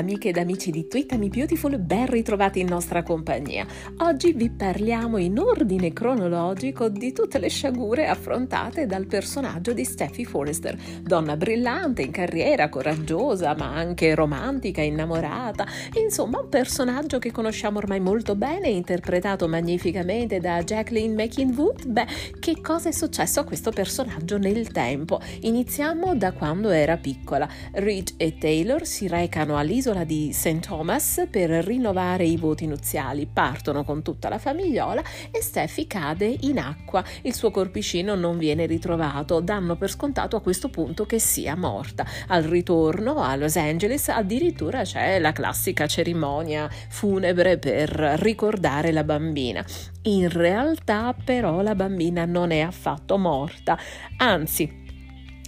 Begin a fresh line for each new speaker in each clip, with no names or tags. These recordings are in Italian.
amiche ed amici di Me Beautiful, ben ritrovati in nostra compagnia. Oggi vi parliamo in ordine cronologico di tutte le sciagure affrontate dal personaggio di Steffi Forrester, donna brillante in carriera, coraggiosa, ma anche romantica, innamorata, insomma un personaggio che conosciamo ormai molto bene, interpretato magnificamente da Jacqueline McInwood. Beh, che cosa è successo a questo personaggio nel tempo? Iniziamo da quando era piccola. Reed e Taylor si recano all'isola di St. Thomas per rinnovare i voti nuziali, partono con tutta la famigliola e Steffi cade in acqua. Il suo corpicino non viene ritrovato, danno per scontato a questo punto che sia morta. Al ritorno a Los Angeles addirittura c'è la classica cerimonia funebre per ricordare la bambina. In realtà però la bambina non è affatto morta, anzi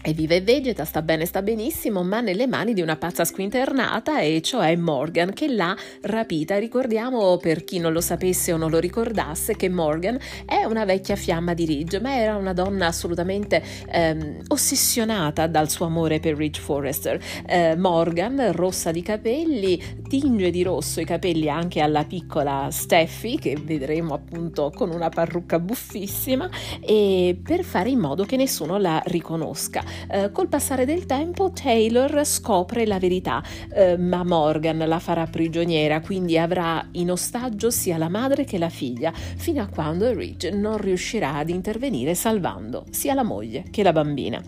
e vive e vegeta, sta bene, sta benissimo, ma nelle mani di una pazza squinternata, e cioè Morgan, che l'ha rapita. Ricordiamo, per chi non lo sapesse o non lo ricordasse, che Morgan è una vecchia fiamma di Ridge, ma era una donna assolutamente ehm, ossessionata dal suo amore per Ridge Forrester. Eh, Morgan, rossa di capelli, tinge di rosso i capelli anche alla piccola Steffi, che vedremo appunto con una parrucca buffissima, e per fare in modo che nessuno la riconosca. Eh, col passare del tempo Taylor scopre la verità, eh, ma Morgan la farà prigioniera, quindi avrà in ostaggio sia la madre che la figlia, fino a quando Ridge non riuscirà ad intervenire salvando sia la moglie che la bambina.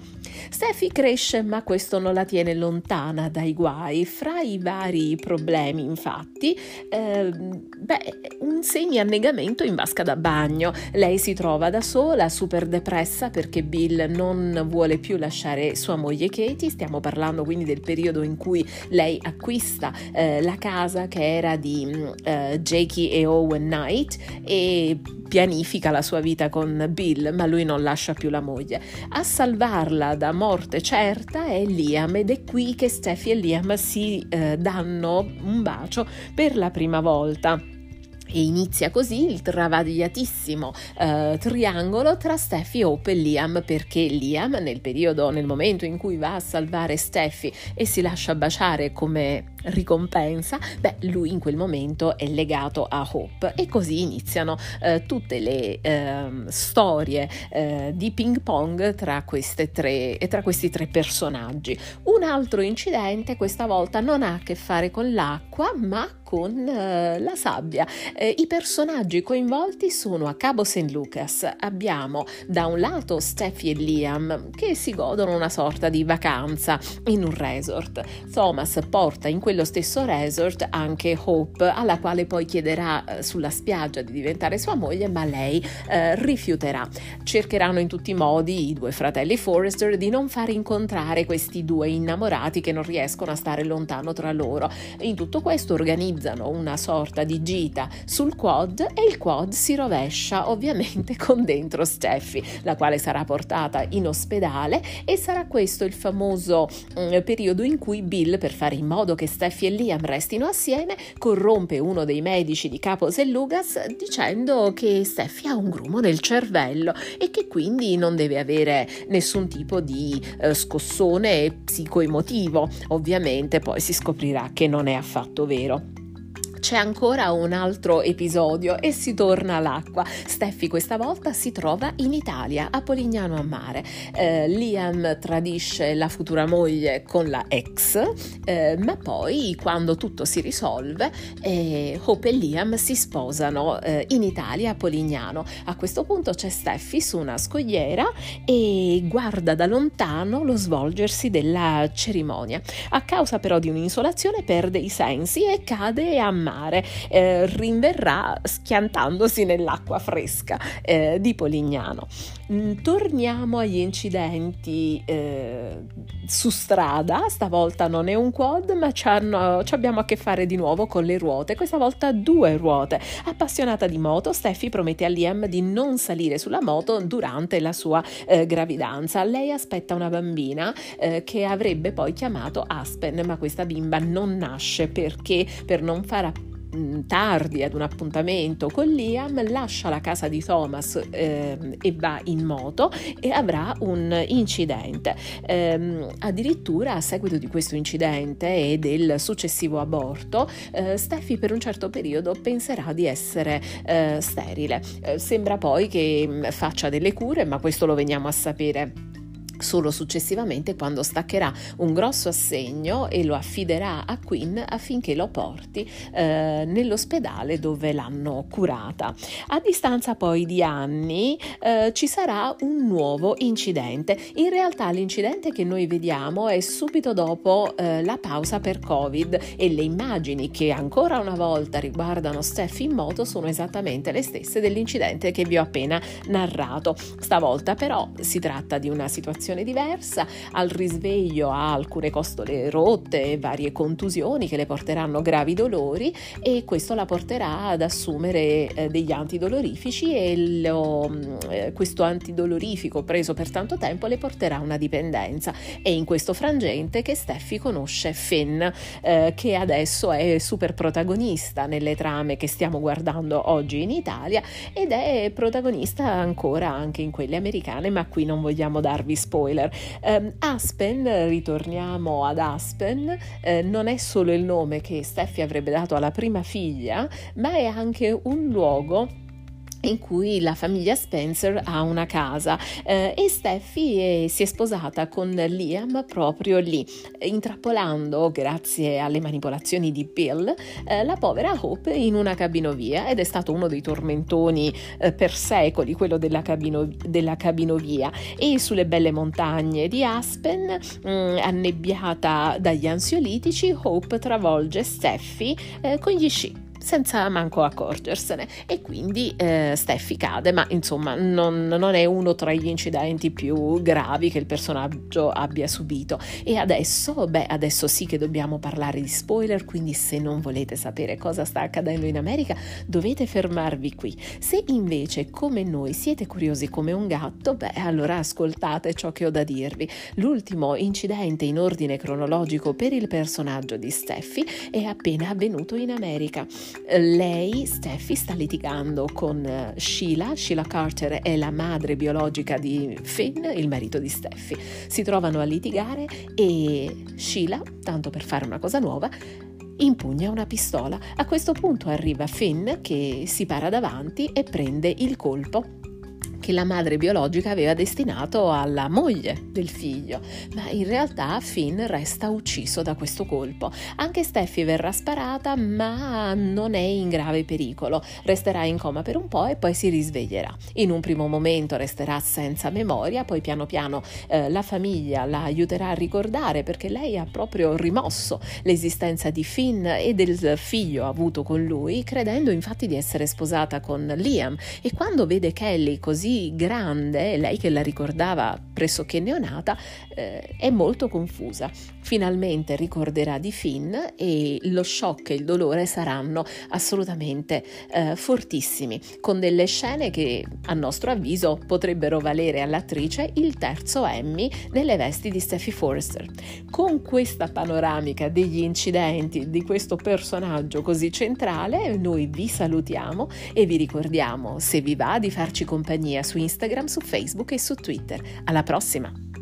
Steffi cresce, ma questo non la tiene lontana dai guai. Fra i vari problemi, infatti, eh, beh, un semi-annegamento in vasca da bagno. Lei si trova da sola, super depressa perché Bill non vuole più lasciare sua moglie Katie. Stiamo parlando quindi del periodo in cui lei acquista eh, la casa che era di eh, Jakey e Owen Knight e pianifica la sua vita con Bill, ma lui non lascia più la moglie. A salvarla da morte certa è Liam ed è qui che Steffi e Liam si eh, danno un bacio per la prima volta. E inizia così il travagliatissimo eh, triangolo tra Steffi, Hope e Liam, perché Liam nel periodo, nel momento in cui va a salvare Steffi e si lascia baciare come ricompensa, beh, lui in quel momento è legato a Hope e così iniziano eh, tutte le eh, storie eh, di ping pong tra, tre, tra questi tre personaggi. Un altro incidente questa volta non ha a che fare con l'acqua, ma con eh, la sabbia. Eh, I personaggi coinvolti sono a Cabo St. Lucas. Abbiamo da un lato Steffi e Liam che si godono una sorta di vacanza in un resort. Thomas porta in quel quello stesso resort anche Hope, alla quale poi chiederà eh, sulla spiaggia di diventare sua moglie, ma lei eh, rifiuterà. Cercheranno in tutti i modi i due fratelli Forrester di non far incontrare questi due innamorati che non riescono a stare lontano tra loro. In tutto questo organizzano una sorta di gita sul quad e il quad si rovescia ovviamente con dentro Steffi, la quale sarà portata in ospedale e sarà questo il famoso eh, periodo in cui Bill, per fare in modo che Steffi Steffi e Liam restino assieme, corrompe uno dei medici di Capos e Lugas dicendo che Steffi ha un grumo nel cervello e che quindi non deve avere nessun tipo di eh, scossone psicoemotivo. Ovviamente poi si scoprirà che non è affatto vero c'è ancora un altro episodio e si torna all'acqua. Steffi questa volta si trova in Italia, a Polignano a Mare. Eh, Liam tradisce la futura moglie con la ex, eh, ma poi quando tutto si risolve, eh, Hope e Liam si sposano eh, in Italia a Polignano. A questo punto c'è Steffi su una scogliera e guarda da lontano lo svolgersi della cerimonia. A causa però di un'insolazione perde i sensi e cade a mare mare, eh, rinverrà schiantandosi nell'acqua fresca eh, di Polignano. Mm, torniamo agli incidenti eh, su strada, stavolta non è un quad, ma abbiamo a che fare di nuovo con le ruote, questa volta due ruote. Appassionata di moto, Steffi promette a Liam di non salire sulla moto durante la sua eh, gravidanza. Lei aspetta una bambina eh, che avrebbe poi chiamato Aspen, ma questa bimba non nasce perché per non far tardi ad un appuntamento con Liam, lascia la casa di Thomas eh, e va in moto e avrà un incidente. Eh, addirittura a seguito di questo incidente e del successivo aborto, eh, Steffi per un certo periodo penserà di essere eh, sterile. Eh, sembra poi che mm, faccia delle cure, ma questo lo veniamo a sapere solo successivamente quando staccherà un grosso assegno e lo affiderà a Quinn affinché lo porti eh, nell'ospedale dove l'hanno curata. A distanza poi di anni eh, ci sarà un nuovo incidente. In realtà l'incidente che noi vediamo è subito dopo eh, la pausa per Covid e le immagini che ancora una volta riguardano Steph in moto sono esattamente le stesse dell'incidente che vi ho appena narrato. Stavolta però si tratta di una situazione situazione diversa, al risveglio ha alcune costole rotte e varie contusioni che le porteranno gravi dolori e questo la porterà ad assumere eh, degli antidolorifici e lo, mm, eh, questo antidolorifico preso per tanto tempo le porterà a una dipendenza. È in questo frangente che Steffi conosce Finn, eh, che adesso è super protagonista nelle trame che stiamo guardando oggi in Italia ed è protagonista ancora anche in quelle americane, ma qui non vogliamo darvi spoiler spoiler. Um, Aspen, ritorniamo ad Aspen, eh, non è solo il nome che Steffi avrebbe dato alla prima figlia, ma è anche un luogo in cui la famiglia Spencer ha una casa eh, e Steffi è, si è sposata con Liam proprio lì, intrappolando, grazie alle manipolazioni di Bill, eh, la povera Hope in una cabinovia ed è stato uno dei tormentoni eh, per secoli, quello della, cabino, della, cabinovia. E sulle belle montagne di Aspen, mh, mm, annebbiata dagli ansiolitici, Hope travolge Steffi eh, con gli sci senza manco accorgersene e quindi eh, Steffi cade, ma insomma non, non, è uno tra gli incidenti più gravi che il personaggio abbia subito. E adesso, beh, adesso sì che dobbiamo parlare di spoiler, quindi se non volete sapere cosa sta accadendo in America dovete fermarvi qui. Se invece come noi siete curiosi come un gatto, beh allora ascoltate ciò che ho da dirvi. L'ultimo incidente in ordine cronologico per il personaggio di Steffi è appena avvenuto in America lei, Steffi, sta litigando con eh, Sheila. Sheila Carter è la madre biologica di Finn, il marito di Steffi. Si trovano a litigare e Sheila, tanto per fare una cosa nuova, impugna una pistola. A questo punto arriva Finn che si para davanti e prende il colpo che la madre biologica aveva destinato alla moglie del figlio, ma in realtà Finn resta ucciso da questo colpo. Anche Steffi verrà sparata, ma non è in grave pericolo. Resterà in coma per un po' e poi si risveglierà. In un primo momento resterà senza memoria, poi piano piano eh, la famiglia la aiuterà a ricordare perché lei ha proprio rimosso l'esistenza di Finn e del figlio avuto con lui, credendo infatti di essere sposata con Liam. E quando vede Kelly grande, lei che la ricordava pressoché neonata, eh, è molto confusa. Finalmente ricorderà di Finn e lo shock e il dolore saranno assolutamente eh, fortissimi, con delle scene che a nostro avviso potrebbero valere all'attrice il terzo Emmy nelle vesti di Steffi Forrester. Con questa panoramica degli incidenti di questo personaggio così centrale, noi vi salutiamo e vi ricordiamo, se vi va, di farci compagnia su Instagram, su Facebook e su Twitter. Alla prossima!